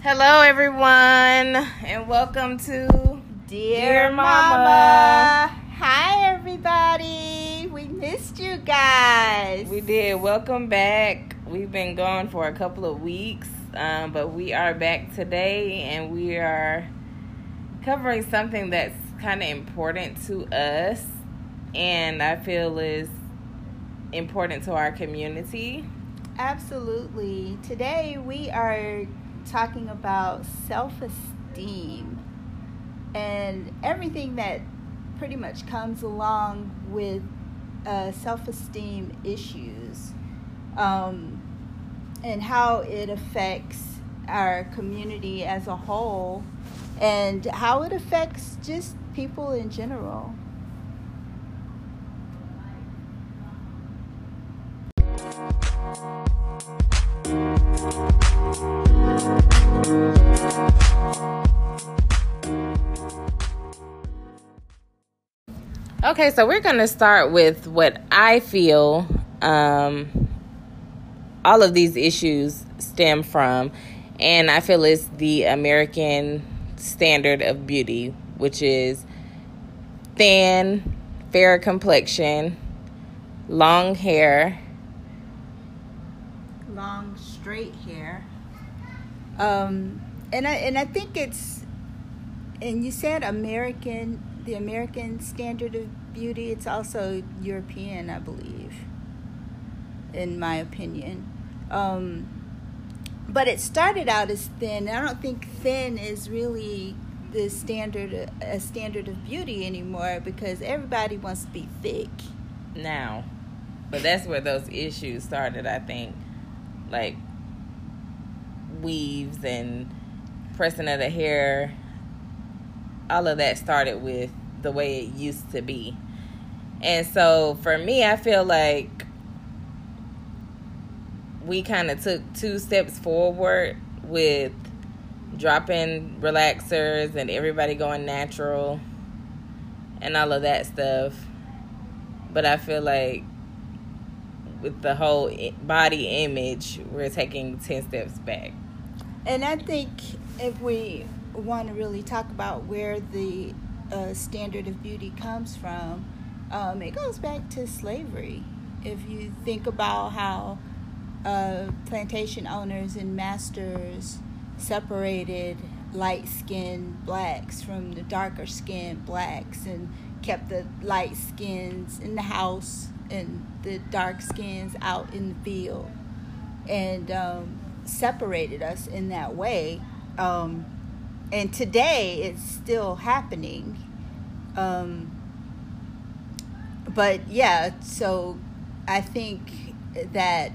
Hello, everyone, and welcome to Dear, Dear Mama. Mama. Hi, everybody. We missed you guys. We did. Welcome back. We've been gone for a couple of weeks, um, but we are back today, and we are covering something that's kind of important to us, and I feel is important to our community. Absolutely. Today, we are talking about self esteem and everything that pretty much comes along with uh, self esteem issues um, and how it affects our community as a whole and how it affects just people in general. Okay, so we're going to start with what I feel um, all of these issues stem from, and I feel it's the American standard of beauty, which is thin, fair complexion, long hair, long. Um, and I and I think it's and you said American the American standard of beauty. It's also European, I believe, in my opinion. Um, but it started out as thin. I don't think thin is really the standard a standard of beauty anymore because everybody wants to be thick. now. But that's where those issues started, I think. Like weaves and pressing of the hair. All of that started with the way it used to be. And so for me, I feel like we kind of took two steps forward with dropping relaxers and everybody going natural and all of that stuff. But I feel like with the whole body image, we're taking 10 steps back. And I think if we want to really talk about where the uh, standard of beauty comes from, um, it goes back to slavery. If you think about how uh, plantation owners and masters separated light skinned blacks from the darker skinned blacks and kept the light skins in the house and the dark skins out in the field and um, separated us in that way. Um, and today it's still happening. Um, but yeah, so I think that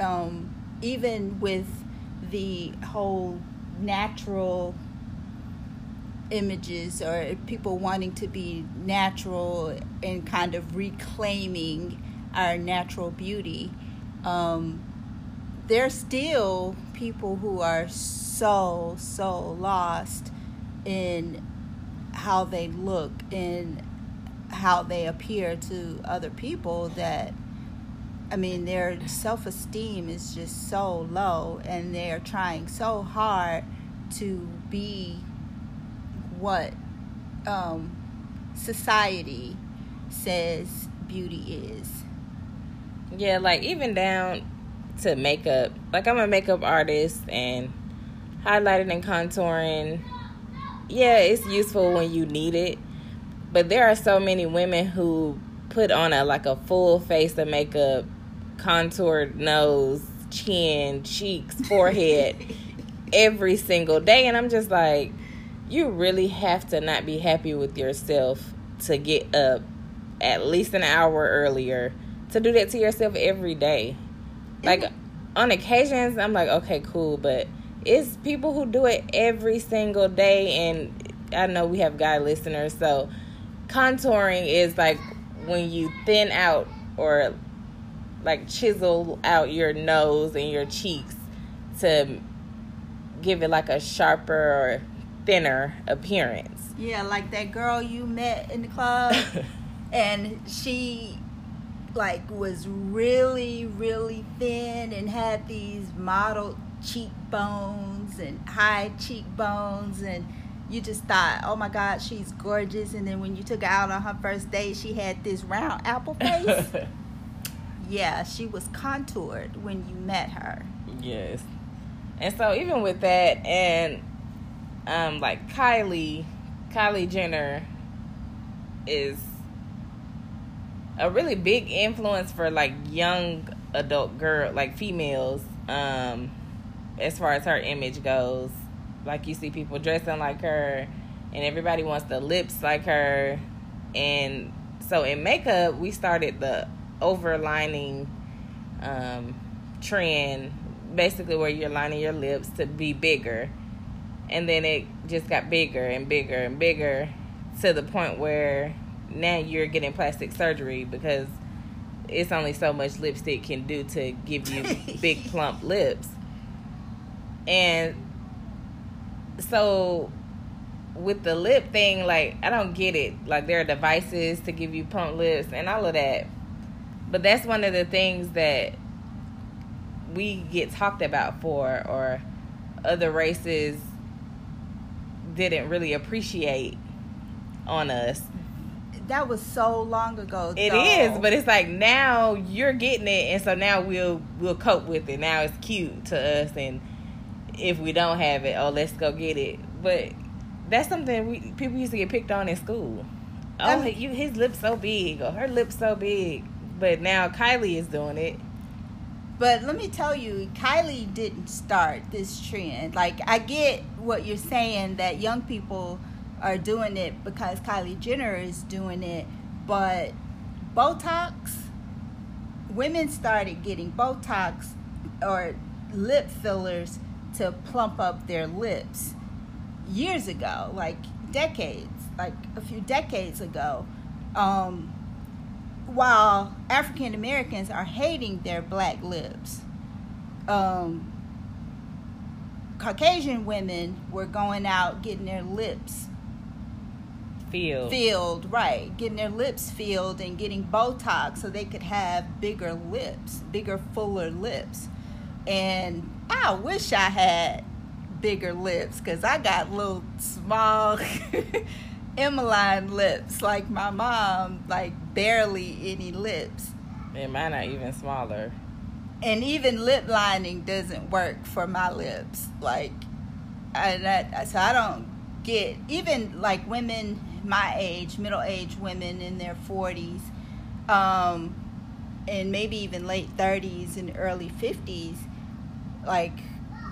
um, even with the whole natural images or people wanting to be natural and kind of reclaiming our natural beauty, um, there's still people who are so, so lost in how they look and how they appear to other people that I mean their self-esteem is just so low and they're trying so hard to be what um, society says beauty is. Yeah, like even down to makeup. Like I'm a makeup artist and highlighting and contouring. Yeah, it's useful when you need it. But there are so many women who put on a like a full face of makeup, contoured nose, chin, cheeks, forehead every single day and I'm just like you really have to not be happy with yourself to get up at least an hour earlier to do that to yourself every day. Like on occasions, I'm like, okay, cool, but it's people who do it every single day, and I know we have guy listeners, so contouring is like when you thin out or like chisel out your nose and your cheeks to give it like a sharper or thinner appearance. Yeah, like that girl you met in the club and she like was really really thin and had these model cheekbones and high cheekbones and you just thought, oh my God, she's gorgeous. And then when you took her out on her first date, she had this round apple face. yeah, she was contoured when you met her. Yes. And so even with that and um like Kylie Kylie Jenner is a really big influence for like young adult girl like females um as far as her image goes. Like you see people dressing like her and everybody wants the lips like her. And so in makeup we started the overlining um trend basically where you're lining your lips to be bigger. And then it just got bigger and bigger and bigger to the point where now you're getting plastic surgery because it's only so much lipstick can do to give you big plump lips. And so with the lip thing, like I don't get it. Like there are devices to give you plump lips and all of that. But that's one of the things that we get talked about for or other races didn't really appreciate on us that was so long ago. It though. is, but it's like now you're getting it, and so now we'll we'll cope with it. Now it's cute to us, and if we don't have it, oh, let's go get it. But that's something we people used to get picked on in school. Oh, I mean, you his lips so big, or her lips so big. But now Kylie is doing it. But let me tell you, Kylie didn't start this trend. Like I get what you're saying that young people are doing it because Kylie Jenner is doing it, but Botox, women started getting Botox or lip fillers to plump up their lips years ago, like decades, like a few decades ago. Um, while African Americans are hating their black lips, um, Caucasian women were going out getting their lips filled. Filled, right. Getting their lips filled and getting Botox so they could have bigger lips, bigger, fuller lips. And I wish I had bigger lips because I got little small Emmeline lips like my mom, like barely any lips. And mine are even smaller. And even lip lining doesn't work for my lips. Like, and that, so I don't get even like women my age, middle aged women in their 40s, um, and maybe even late 30s and early 50s, like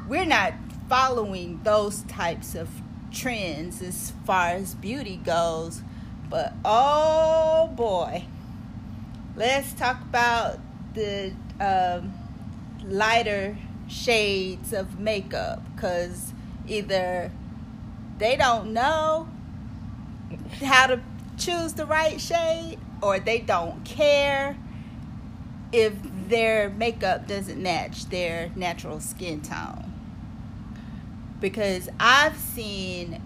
we're not following those types of trends as far as beauty goes. But oh boy, let's talk about the um, lighter shades of makeup because either they don't know how to choose the right shade or they don't care if their makeup doesn't match their natural skin tone. Because I've seen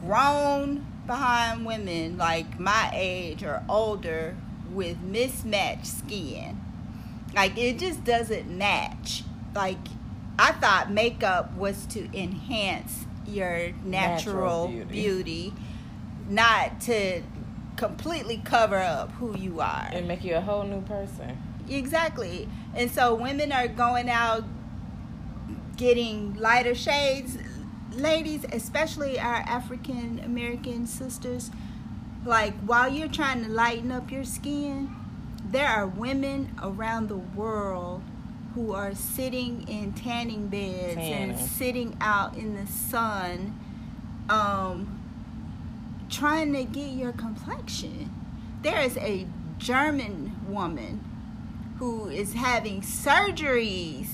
grown behind women like my age or older with mismatched skin. Like it just doesn't match. Like I thought makeup was to enhance your natural, natural beauty. beauty not to completely cover up who you are and make you a whole new person. Exactly. And so women are going out getting lighter shades. Ladies, especially our African American sisters, like while you're trying to lighten up your skin, there are women around the world who are sitting in tanning beds Tanning. and sitting out in the sun um, trying to get your complexion. There is a German woman who is having surgeries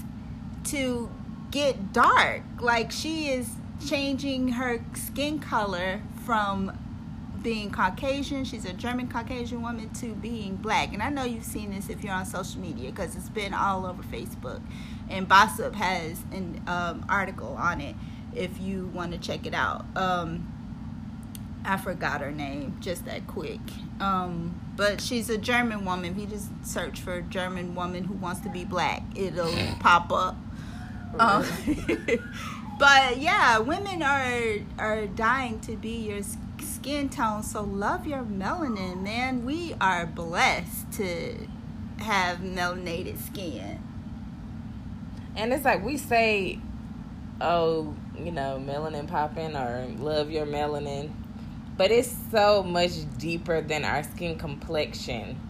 to get dark. Like she is changing her skin color from being Caucasian, she's a German Caucasian woman, to being black. And I know you've seen this if you're on social media because it's been all over Facebook. And Bossip has an um, article on it if you want to check it out. Um, I forgot her name just that quick. Um, but she's a German woman. If you just search for a German woman who wants to be black, it'll pop up. Um, but yeah, women are are dying to be your skin tone, so love your melanin, man. We are blessed to have melanated skin. And it's like we say, oh, you know, melanin popping or love your melanin. But it's so much deeper than our skin complexion.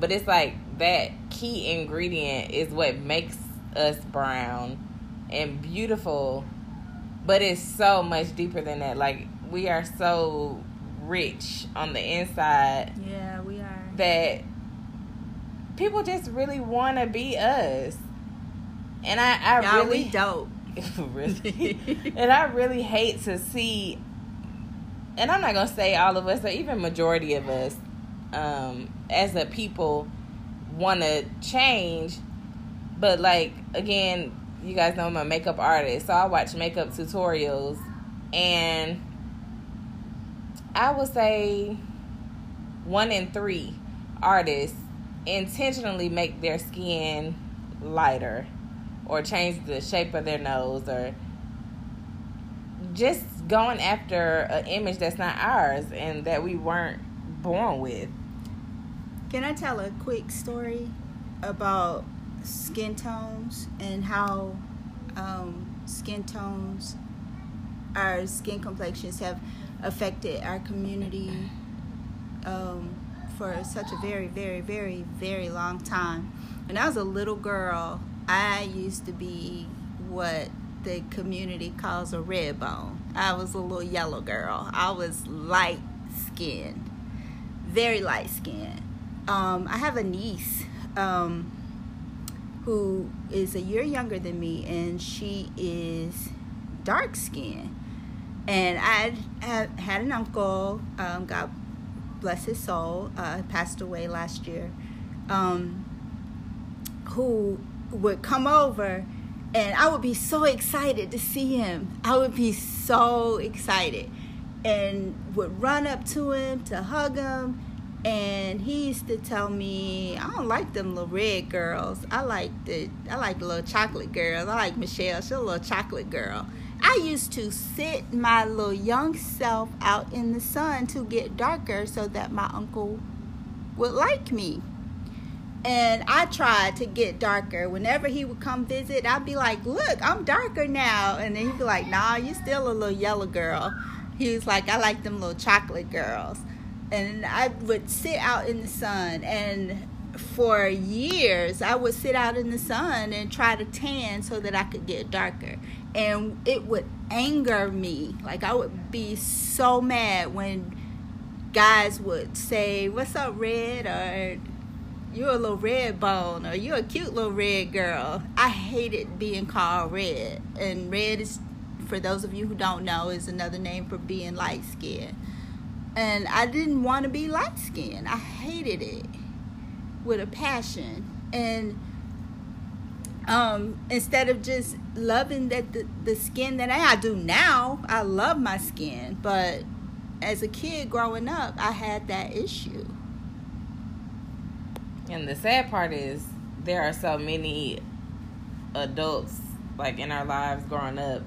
But it's like that key ingredient is what makes us brown and beautiful. But it's so much deeper than that. Like we are so rich on the inside. Yeah, we are. That people just really want to be us. And I, I Y'all, really we dope. really, and I really hate to see. And I'm not gonna say all of us, or even majority of us, um, as a people, want to change. But like again, you guys know I'm a makeup artist, so I watch makeup tutorials, and I would say one in three artists intentionally make their skin lighter or change the shape of their nose or just going after an image that's not ours and that we weren't born with. Can I tell a quick story about skin tones and how um, skin tones, our skin complexions have affected our community um, for such a very, very, very, very long time. When I was a little girl, I used to be what the community calls a red bone. I was a little yellow girl. I was light skinned, very light skinned. Um, I have a niece um, who is a year younger than me, and she is dark skinned. And I had, an uncle, um, God bless his soul, uh, passed away last year, um, who would come over and I would be so excited to see him. I would be so excited and would run up to him to hug him. And he used to tell me, I don't like them little red girls. I like the I like the little chocolate girls. I like Michelle. She's a little chocolate girl. I used to sit my little young self out in the sun to get darker so that my uncle would like me and I tried to get darker. Whenever he would come visit, I'd be like, "Look, I'm darker now," and then he'd be like, "Nah, you're still a little yellow girl." He was like, "I like them little chocolate girls," and I would sit out in the sun, and for years I would sit out in the sun and try to tan so that I could get darker, and it would anger me. Like I would be so mad when guys would say, "What's up, Red?" or you're a little red bone or you're a cute little red girl. I hated being called red. And red is, for those of you who don't know, is another name for being light skinned. And I didn't want to be light skinned. I hated it with a passion. And um, instead of just loving that the, the skin that I, I do now, I love my skin. But as a kid growing up, I had that issue. And the sad part is there are so many adults like in our lives growing up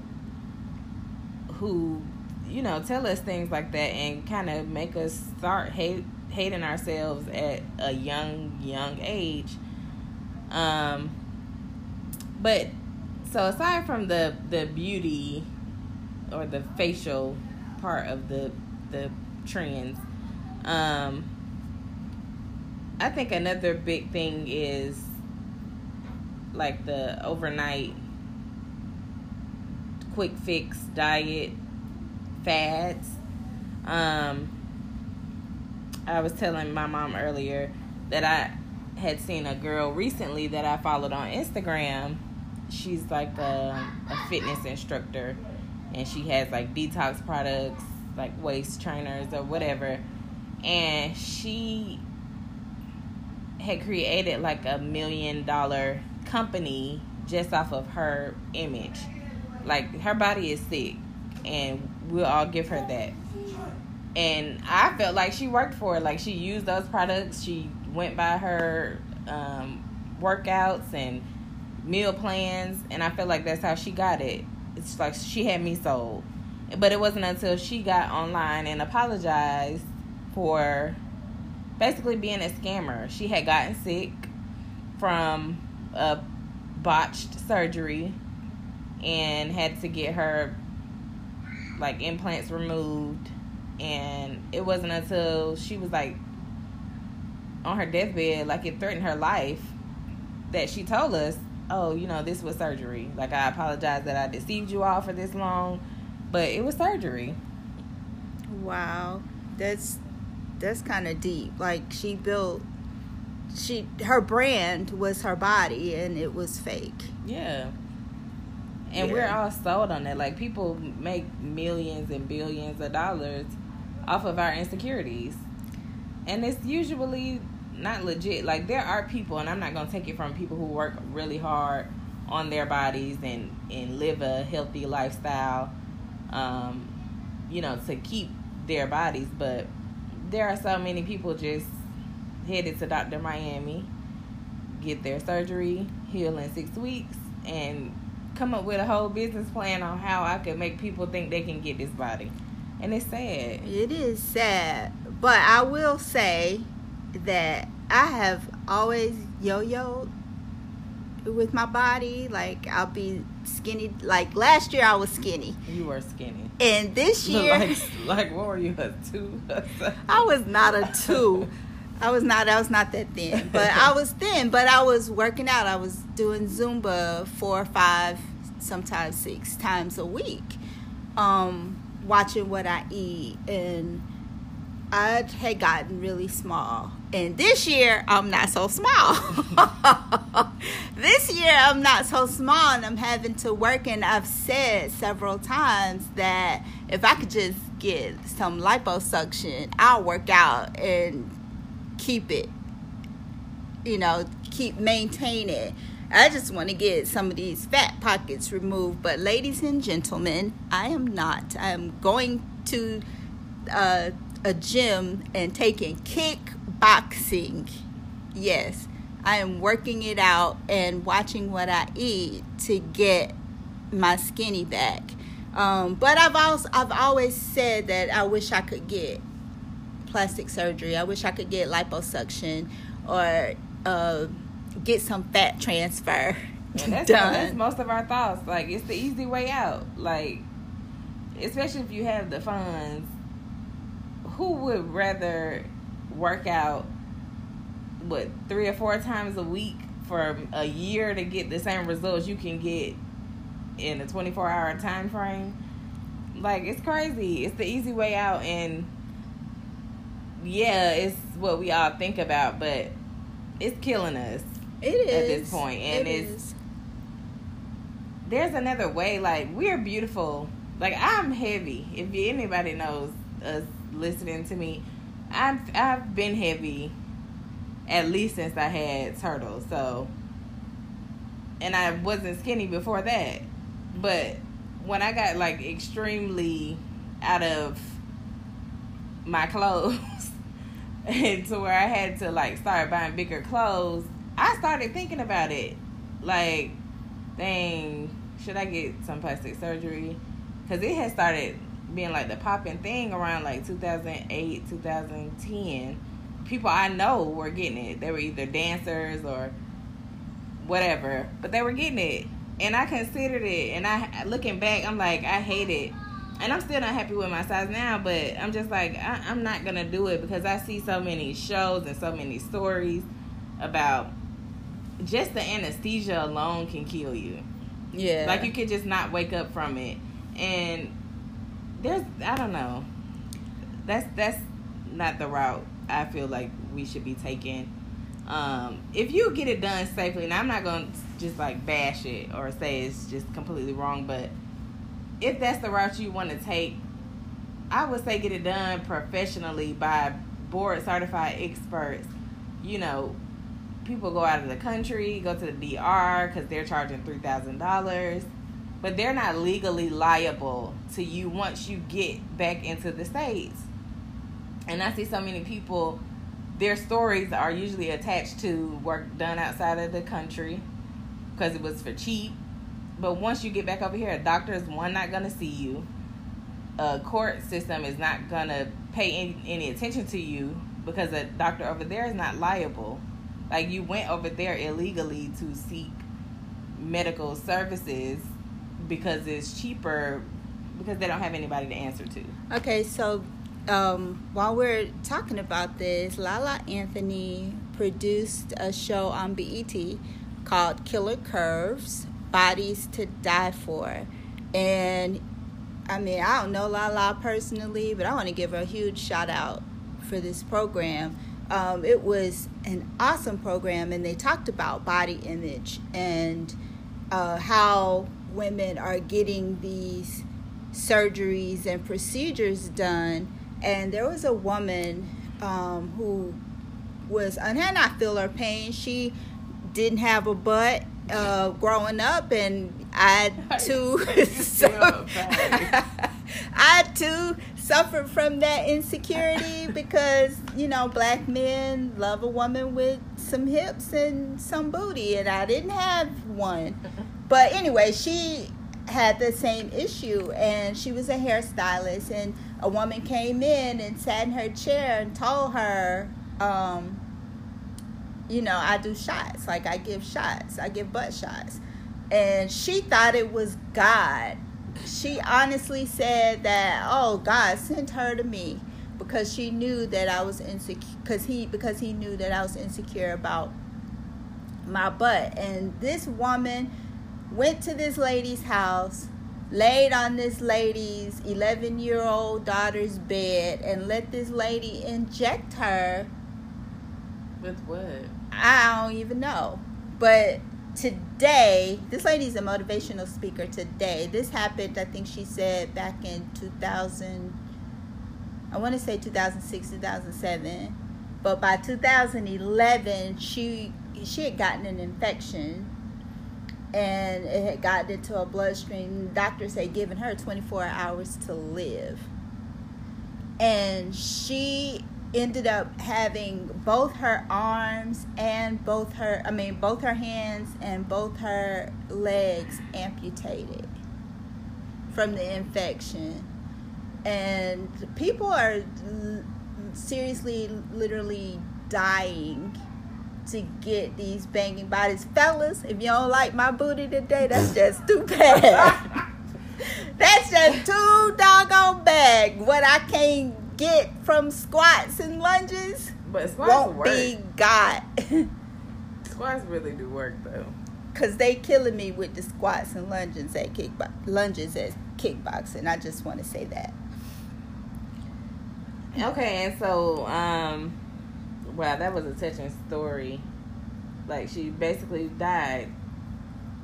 who you know tell us things like that and kind of make us start hate hating ourselves at a young young age. Um but so aside from the the beauty or the facial part of the the trends um I think another big thing is like the overnight quick fix diet fads. Um, I was telling my mom earlier that I had seen a girl recently that I followed on Instagram. She's like a, a fitness instructor and she has like detox products, like waist trainers or whatever. And she had created like a million dollar company just off of her image. Like her body is sick, and we'll all give her that. And I felt like she worked for it. Like she used those products. She went by her um, workouts and meal plans, and I feel like that's how she got it. It's like she had me sold, but it wasn't until she got online and apologized for basically being a scammer. She had gotten sick from a botched surgery and had to get her like implants removed. And it wasn't until she was like on her deathbed like it threatened her life that she told us oh you know this was surgery. Like i apologize that i deceived you all for this long. But it was surgery. Wow. That's that's kind of deep. Like she built she her brand was her body and it was fake. Yeah. And yeah. we're all sold on that. Like people make millions and billions of dollars off of our insecurities. And it's usually not legit. Like there are people and i'm not going to take it from people who work really hard on their bodies and and live a healthy lifestyle um you know to keep their bodies but there are so many people just headed to Dr. Miami, get their surgery, heal in six weeks, and come up with a whole business plan on how I could make people think they can get this body. And it's sad. It is sad. But I will say that I have always yo yoed with my body. Like I'll be skinny. Like last year, I was skinny. You were skinny. And this year, like, like what were you a two? I was not a two. I was not. I was not that thin, but I was thin. But I was working out. I was doing Zumba four, or five, sometimes six times a week. Um, watching what I eat, and I had gotten really small. And this year, I'm not so small. this year, I'm not so small, and I'm having to work. And I've said several times that if I could just get some liposuction, I'll work out and keep it, you know, keep maintain it. I just want to get some of these fat pockets removed. But, ladies and gentlemen, I am not. I am going to uh, a gym and taking kickboxing. Yes, I am working it out and watching what I eat to get my skinny back. Um, but I've also I've always said that I wish I could get plastic surgery. I wish I could get liposuction or uh, get some fat transfer that's, done. That's most of our thoughts. Like it's the easy way out. Like especially if you have the funds. Who would rather work out what three or four times a week for a year to get the same results you can get in a 24 hour time frame? Like it's crazy. It's the easy way out and yeah, it's what we all think about, but it's killing us. It is at this point, and it it's is. there's another way. Like we're beautiful. Like I'm heavy. If anybody knows us listening to me, I've I've been heavy at least since I had turtles. So, and I wasn't skinny before that, but when I got like extremely out of my clothes and to where I had to like start buying bigger clothes, I started thinking about it. Like, dang, should I get some plastic surgery? Because it had started being like the popping thing around like 2008, 2010. People I know were getting it. They were either dancers or whatever, but they were getting it. And I considered it. And I, looking back, I'm like, I hate it and I'm still not happy with my size now, but I'm just like I, am not gonna do it because I see so many shows and so many stories about just the anesthesia alone can kill you. Yeah, like you could just not wake up from it, and there's I don't know. That's that's not the route I feel like we should be taking. Um, if you get it done safely, and I'm not gonna just like bash it or say it's just completely wrong, but if that's the route you want to take, I would say get it done professionally by board certified experts. You know, people go out of the country, go to the DR because they're charging three thousand dollars, but they're not legally liable to you once you get back into the states. And I see so many people, their stories are usually attached to work done outside of the country, because it was for cheap. But once you get back over here, a doctor is one not gonna see you. A court system is not gonna pay any, any attention to you because a doctor over there is not liable. Like you went over there illegally to seek medical services because it's cheaper because they don't have anybody to answer to. Okay, so um, while we're talking about this, Lala Anthony produced a show on BET called Killer Curves Bodies to Die For. And I mean, I don't know Lala personally, but I want to give her a huge shout out for this program. Um, it was an awesome program, and they talked about body image and uh, how women are getting these surgeries and procedures done. And there was a woman um, who was, and I feel her pain. She didn't have a butt uh, growing up, and I too, so, I too suffered from that insecurity because you know black men love a woman with some hips and some booty, and I didn't have one. But anyway, she had the same issue, and she was a hairstylist, and a woman came in and sat in her chair and told her. Um, you know, I do shots. Like I give shots. I give butt shots. And she thought it was God. She honestly said that, oh, God sent her to me because she knew that I was insecure because he because he knew that I was insecure about my butt. And this woman went to this lady's house, laid on this lady's 11 year old daughter's bed, and let this lady inject her. With what? I don't even know. But today, this lady's a motivational speaker today. This happened, I think she said, back in 2000, I want to say 2006, 2007. But by 2011, she she had gotten an infection and it had gotten into her bloodstream. Doctors had given her 24 hours to live. And she ended up having both her arms and both her I mean both her hands and both her legs amputated from the infection. And people are seriously literally dying to get these banging bodies. Fellas, if you don't like my booty today, that's just too bad. that's just too doggone bad. What I can't get from squats and lunges but squats won't work. be got. squats really do work though. Cause they killing me with the squats and lunges at kickbox lunges at kickboxing. I just want to say that. Okay, and so um, wow, that was a touching story. Like she basically died.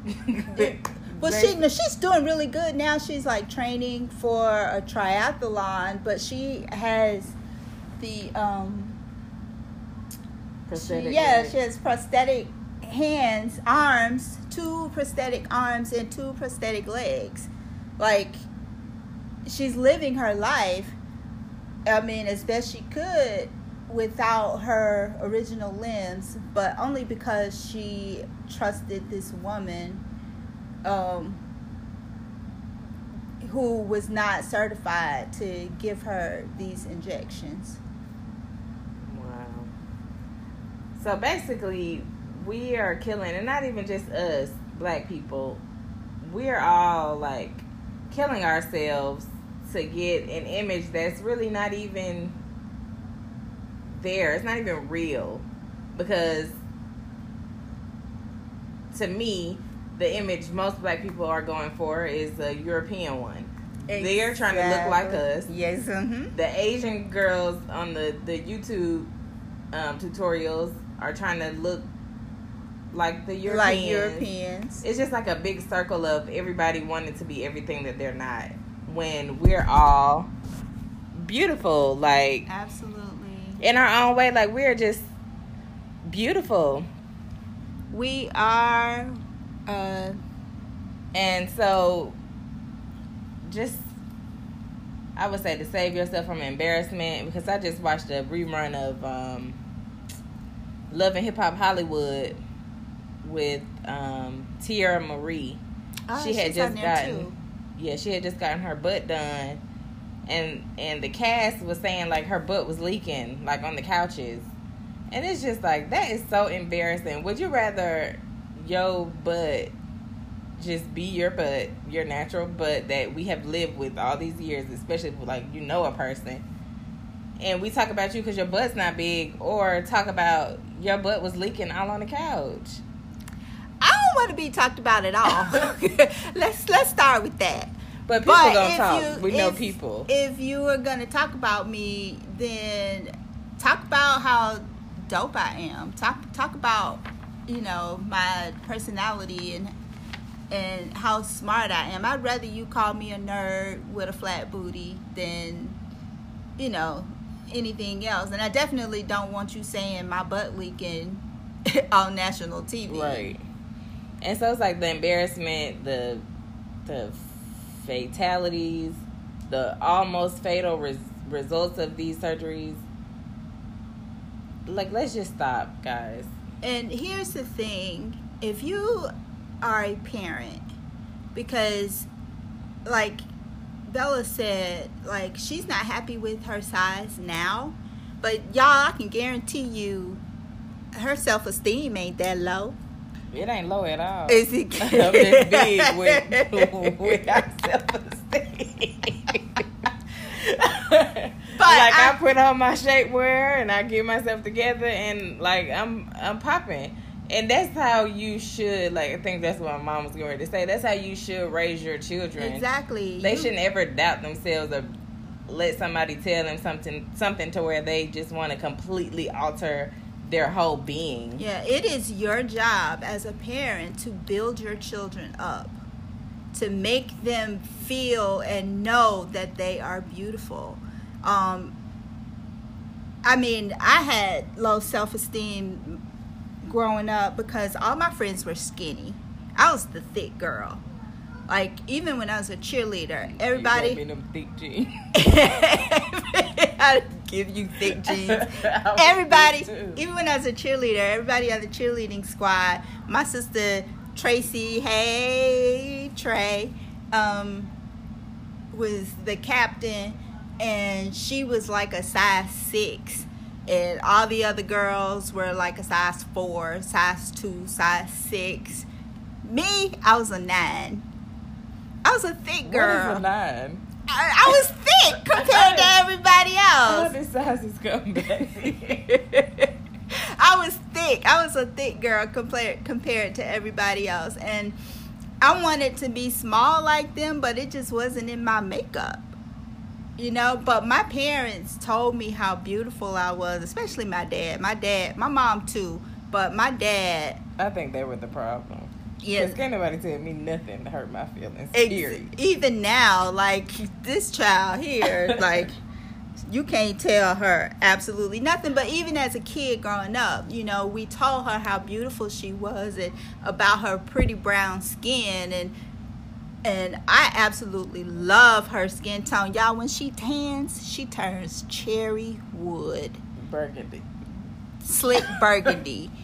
Well, she no, she's doing really good now. She's like training for a triathlon, but she has the um. Prosthetic she, yeah, she has prosthetic hands, arms, two prosthetic arms, and two prosthetic legs. Like she's living her life. I mean, as best she could without her original lens, but only because she trusted this woman um, who was not certified to give her these injections. Wow. So basically, we are killing, and not even just us, black people. We are all like killing ourselves to get an image that's really not even there. It's not even real. Because to me, the image most black people are going for is the European one. They're trying to look like us. Yes. Mm-hmm. The Asian girls on the the YouTube um, tutorials are trying to look like the Europeans. Like Europeans. It's just like a big circle of everybody wanting to be everything that they're not. When we're all beautiful, like Absolutely. In our own way, like we're just beautiful. We are. Uh, And so, just I would say to save yourself from embarrassment because I just watched a rerun of um, Love and Hip Hop Hollywood, with um, Teairra Marí. Oh, she had just gotten too. yeah, she had just gotten her butt done, and and the cast was saying like her butt was leaking like on the couches, and it's just like that is so embarrassing. Would you rather your butt just be your butt, your natural butt that we have lived with all these years, especially if, like you know a person, and we talk about you because your butt's not big, or talk about your butt was leaking all on the couch. I don't want to be talked about at all. let's let's start with that. But people But if talk. you- we know people. If you are gonna talk about me, then talk about how dope I am. Talk talk about you know my personality and and how smart I am. I'd rather you call me a nerd with a flat booty than you know anything else. And I definitely don't want you saying my butt leaking on national TV. Right. And so it's like the embarrassment, the the fatalities, the almost fatal res- results of these surgeries. Like, let's just stop, guys. And here's the thing if you are a parent, because like Bella said, like she's not happy with her size now, but y'all, I can guarantee you her self esteem ain't that low. It ain't low at all. Is it? I'm just big with, without self-esteem. like I, I- put on my shapewear and I get myself together and like I'm I'm popping. And that's how you should like I think that's what my mom was going to say. That's how you should raise your children. Exactly. They You- shouldn't ever doubt themselves or let somebody tell them something something to where they just want to completely alter their whole being. Yeah, it is your job as a parent to build your children up, to make them feel and know that they are beautiful. Um, I mean, I had low self esteem growing up because all my friends were skinny. I was the thick girl. Like, even when I was a cheerleader, You everybody. me them thick jeans. I give you thick jeans. Everybody, even when I was a cheerleader, everybody on the cheerleading squad, my sister Tracy, hey Trey, um, was the captain, and she was like a size six, and all the other girls were like a size four, size two, size six. Me, I was a nine. I was a thick girl. What is a nine? I, I was thick compared to everybody else. did sizes come back? I was thick. I was a thick girl compared compared to everybody else, and I wanted to be small like them, but it just wasn't in my makeup. You know, but my parents told me how beautiful I was, especially my dad. My dad, my mom too, but my dad, I think they were the problem. Yeah, Because can't nobody tell me nothing to hurt my feelings. Ex- even now, like this child here, like you can't tell her absolutely nothing. But even as a kid growing up, you know, we told her how beautiful she was and about her pretty brown skin and and I absolutely love her skin tone. Y'all, when she tans, she turns cherry wood, Burgundy. slick burgundy.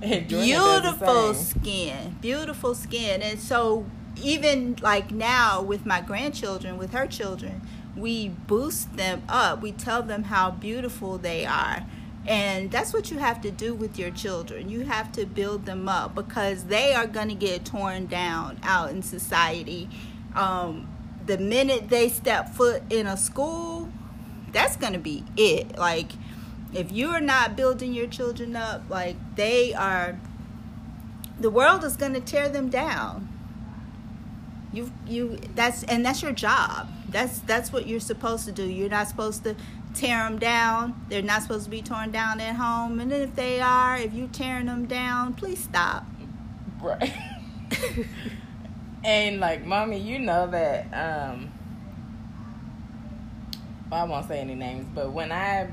beautiful skin. Beautiful skin. And so even like now with my grandchildren with her children we boost them up. We tell them how beautiful they are. And that's what you have to do with your children. You have to build them up because they are going to get torn down out in society. Um, the minute they step foot in a school that's going to be it. Like if you are not building your children up like they are the world is going to tear them down. You you that's and that's your job. That's that's what you're supposed to do. You're not supposed to tear them down. They're not supposed to be torn down at home. And then if they are if you're tearing them down please stop. Right. and like, mommy, you know that. um well, I won't say any names, but when I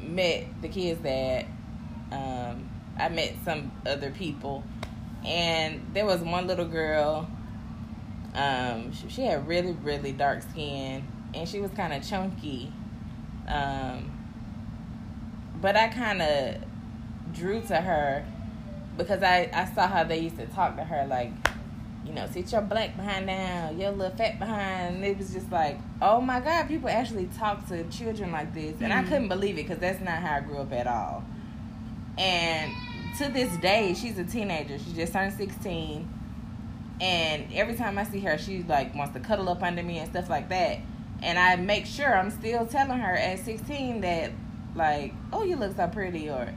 met the kids' that um, I met some other people, and there was one little girl. Um, she, she had really, really dark skin, and she was kind of chunky. Um, but I kind of drew to her because I I saw how they used to talk to her like, you know, sit your black behind down, your little fat behind. And it was just like, oh my god, people actually talk to children like this, and I Mhm. couldn't believe it because that's not how I grew up at all. And to this day, she's a teenager. She just turned sixteen, and every time I see her, she like wants to cuddle up under me and stuff like that. And I make sure I'm still telling her at 16 that, like, oh, you look so pretty, or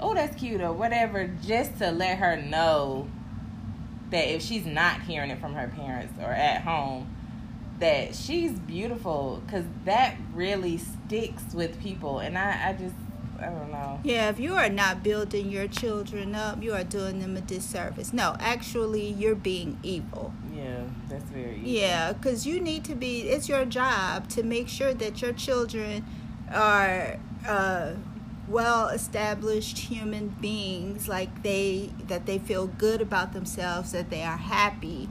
oh, that's cute, or whatever, just to let her know that if she's not hearing it from her parents or at home, that she's beautiful, because that really sticks with people. And I, I just, I don't know. Yeah, if you are not building your children up, you are doing them a disservice. No, actually, you're being evil. Yeah, that's very. Yeah, because you need to be, it's your job to make sure that your children are uh, well established human beings, like they, that they feel good about themselves, that they are happy.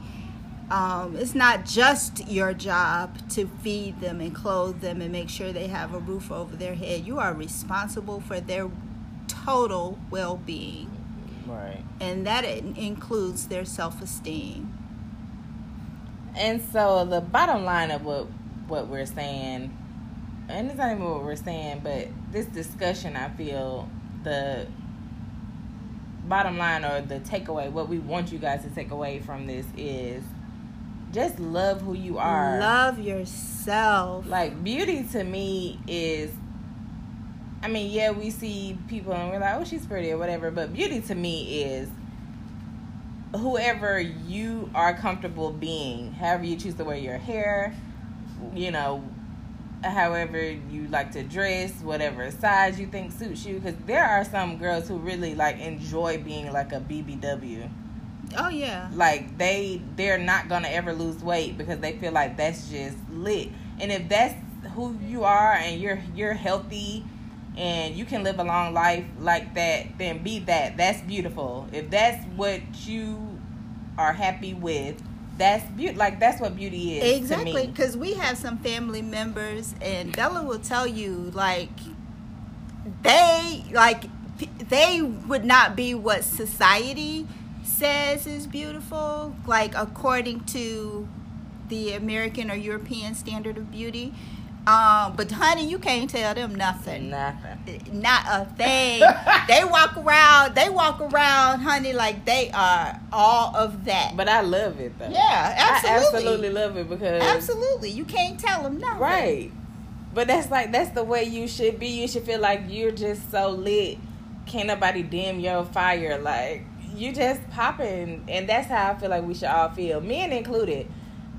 Um, it's not just your job to feed them and clothe them and make sure they have a roof over their head. You are responsible for their total well being, Right. and that in- includes their self esteem. And so the bottom line of what what we're saying, and it's not even what we're saying, but this discussion, I feel the bottom line or the takeaway, what we want you guys to take away from this is just love who you are. Love yourself. Like beauty to me is I mean, yeah, we see people and we're like, oh, she's pretty or whatever, but beauty to me is whoever you are comfortable being, however you choose to wear your hair, you know, however you like to dress, whatever size you think suits you. Because there are some girls who really like enjoy being like a BBW. oh yeah. Like they they're not gonna ever lose weight because they feel like that's just lit. And if that's who you are and you're you're healthy and you can live a long life like that, then be that. That's beautiful. If that's what you are happy with, that's beauty. Like that's what beauty is. Exactly, because we have some family members, and Bella will tell you like they like they would not be what society says is beautiful, like according to the American or European standard of beauty. Um, but honey, you can't tell them nothing. Nothing. Not a thing. they walk around. They walk around, honey, like they are all of that. But I love it though. Yeah, absolutely. I absolutely love it because Absolutely, you can't tell them nothing. Right. But that's like that's the way you should be. You should feel like you're just so lit. Can't nobody dim your fire. Like you just popping, and that's how I feel like we should all feel, men included.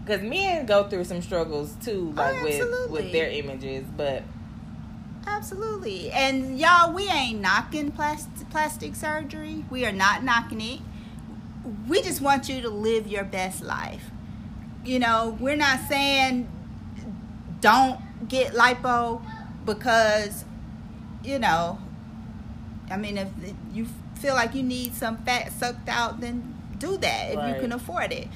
Because men go through some struggles too, Oh, like with with their images. But Absolutely. And y'all, we ain't knocking plastic plastic surgery. We are not knocking it. We just want you to live your best life. You know, we're not saying don't get lipo because you know, I mean if you feel like you need some fat sucked out then do that if Right. you can afford it.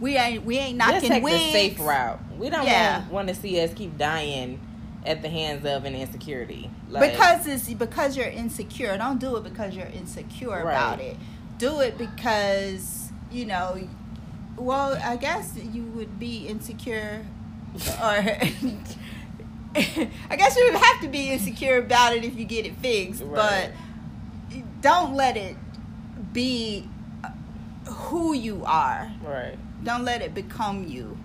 We ain't we ain't knocking take wigs. the safe route. We don't Yeah. want, want to see us keep dying at the hands of an insecurity. Like, because it's because you're insecure. Don't do it because you're insecure Right. about it. Do it because you know. Well, I guess you would be insecure, or I guess you would have to be insecure about it if you get it fixed. Right. But don't let it be who you are. right. Don't let it become you.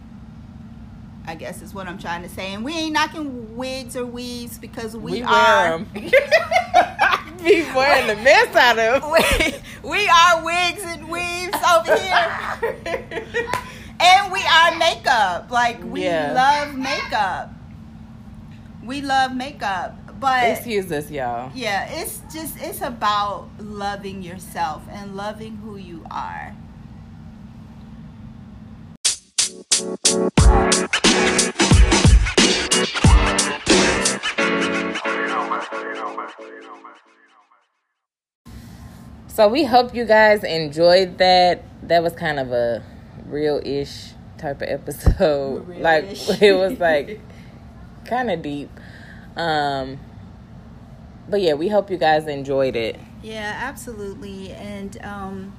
I guess is what I'm trying to say. And we ain't knocking wigs or weaves because we, We, are. Be wearing the mess out of we, we are wigs and weaves over here. and we are makeup. Like we Yeah. love makeup. We love makeup. But Excuse us, y'all. yeah, it's just it's about loving yourself and loving who you are. So we hope you guys enjoyed that. That was kind of a real-ish type of episode. Like it was like kind of deep. Um but yeah, we hope you guys enjoyed it. Yeah, absolutely. And um,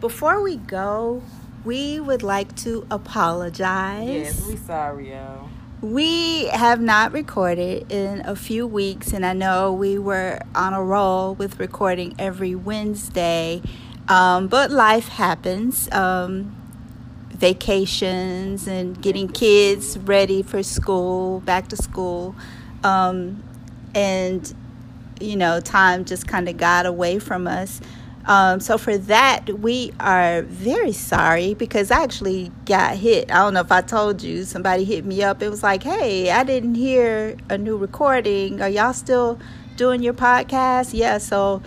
before we go, we would like to apologize. Yes, we sorry, yo. We have not recorded in a few weeks, and I know we were on a roll with recording every Wednesday, um, but life happens. Um, vacations and getting kids ready for school, back to school. Um, and, you know, time just kind of got away from us. Um, so for that, we are very sorry because I actually got hit. I don't know if I told you. Somebody hit me up. It was like, "Hey, I didn't hear a new recording. Are y'all still doing your podcast?" Yeah. So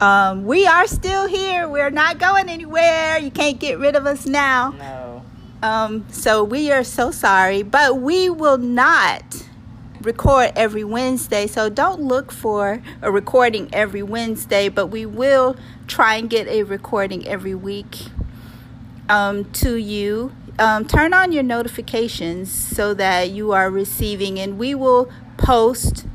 um, we are still here. We're not going anywhere. You can't get rid of us now. No. Um, so we are so sorry, but we will not record every Wednesday. So don't look for a recording every Wednesday, but we will try and get a recording every week um, to you. Um, turn on your notifications so that you are receiving, and we will post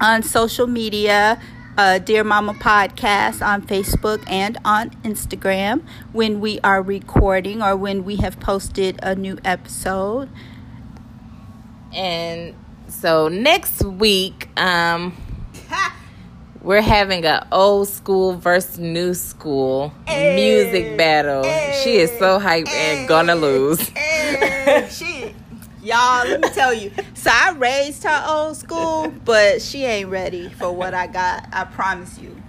on social media. Uh, Dear Mama Podcast on Facebook and on Instagram when we are recording or when we have posted a new episode. And so next week, um, we're having a old school versus new school Hey. music battle. she is so hyped and gonna lose. Hey, she, y'all, let me tell you. So I raised her old school, but she ain't ready for what I got. I promise you.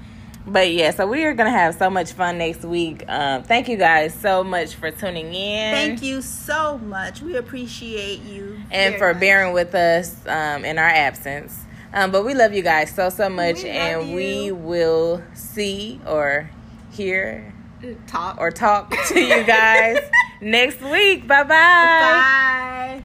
But yeah, so we are gonna have so much fun next week. Um, thank you guys so much for tuning in. Thank you so much. We appreciate you and for much. bearing with us um, in our absence. Um, but we love you guys so so much, We and we will see or hear talk or talk to you guys next week. Bye bye. Bye.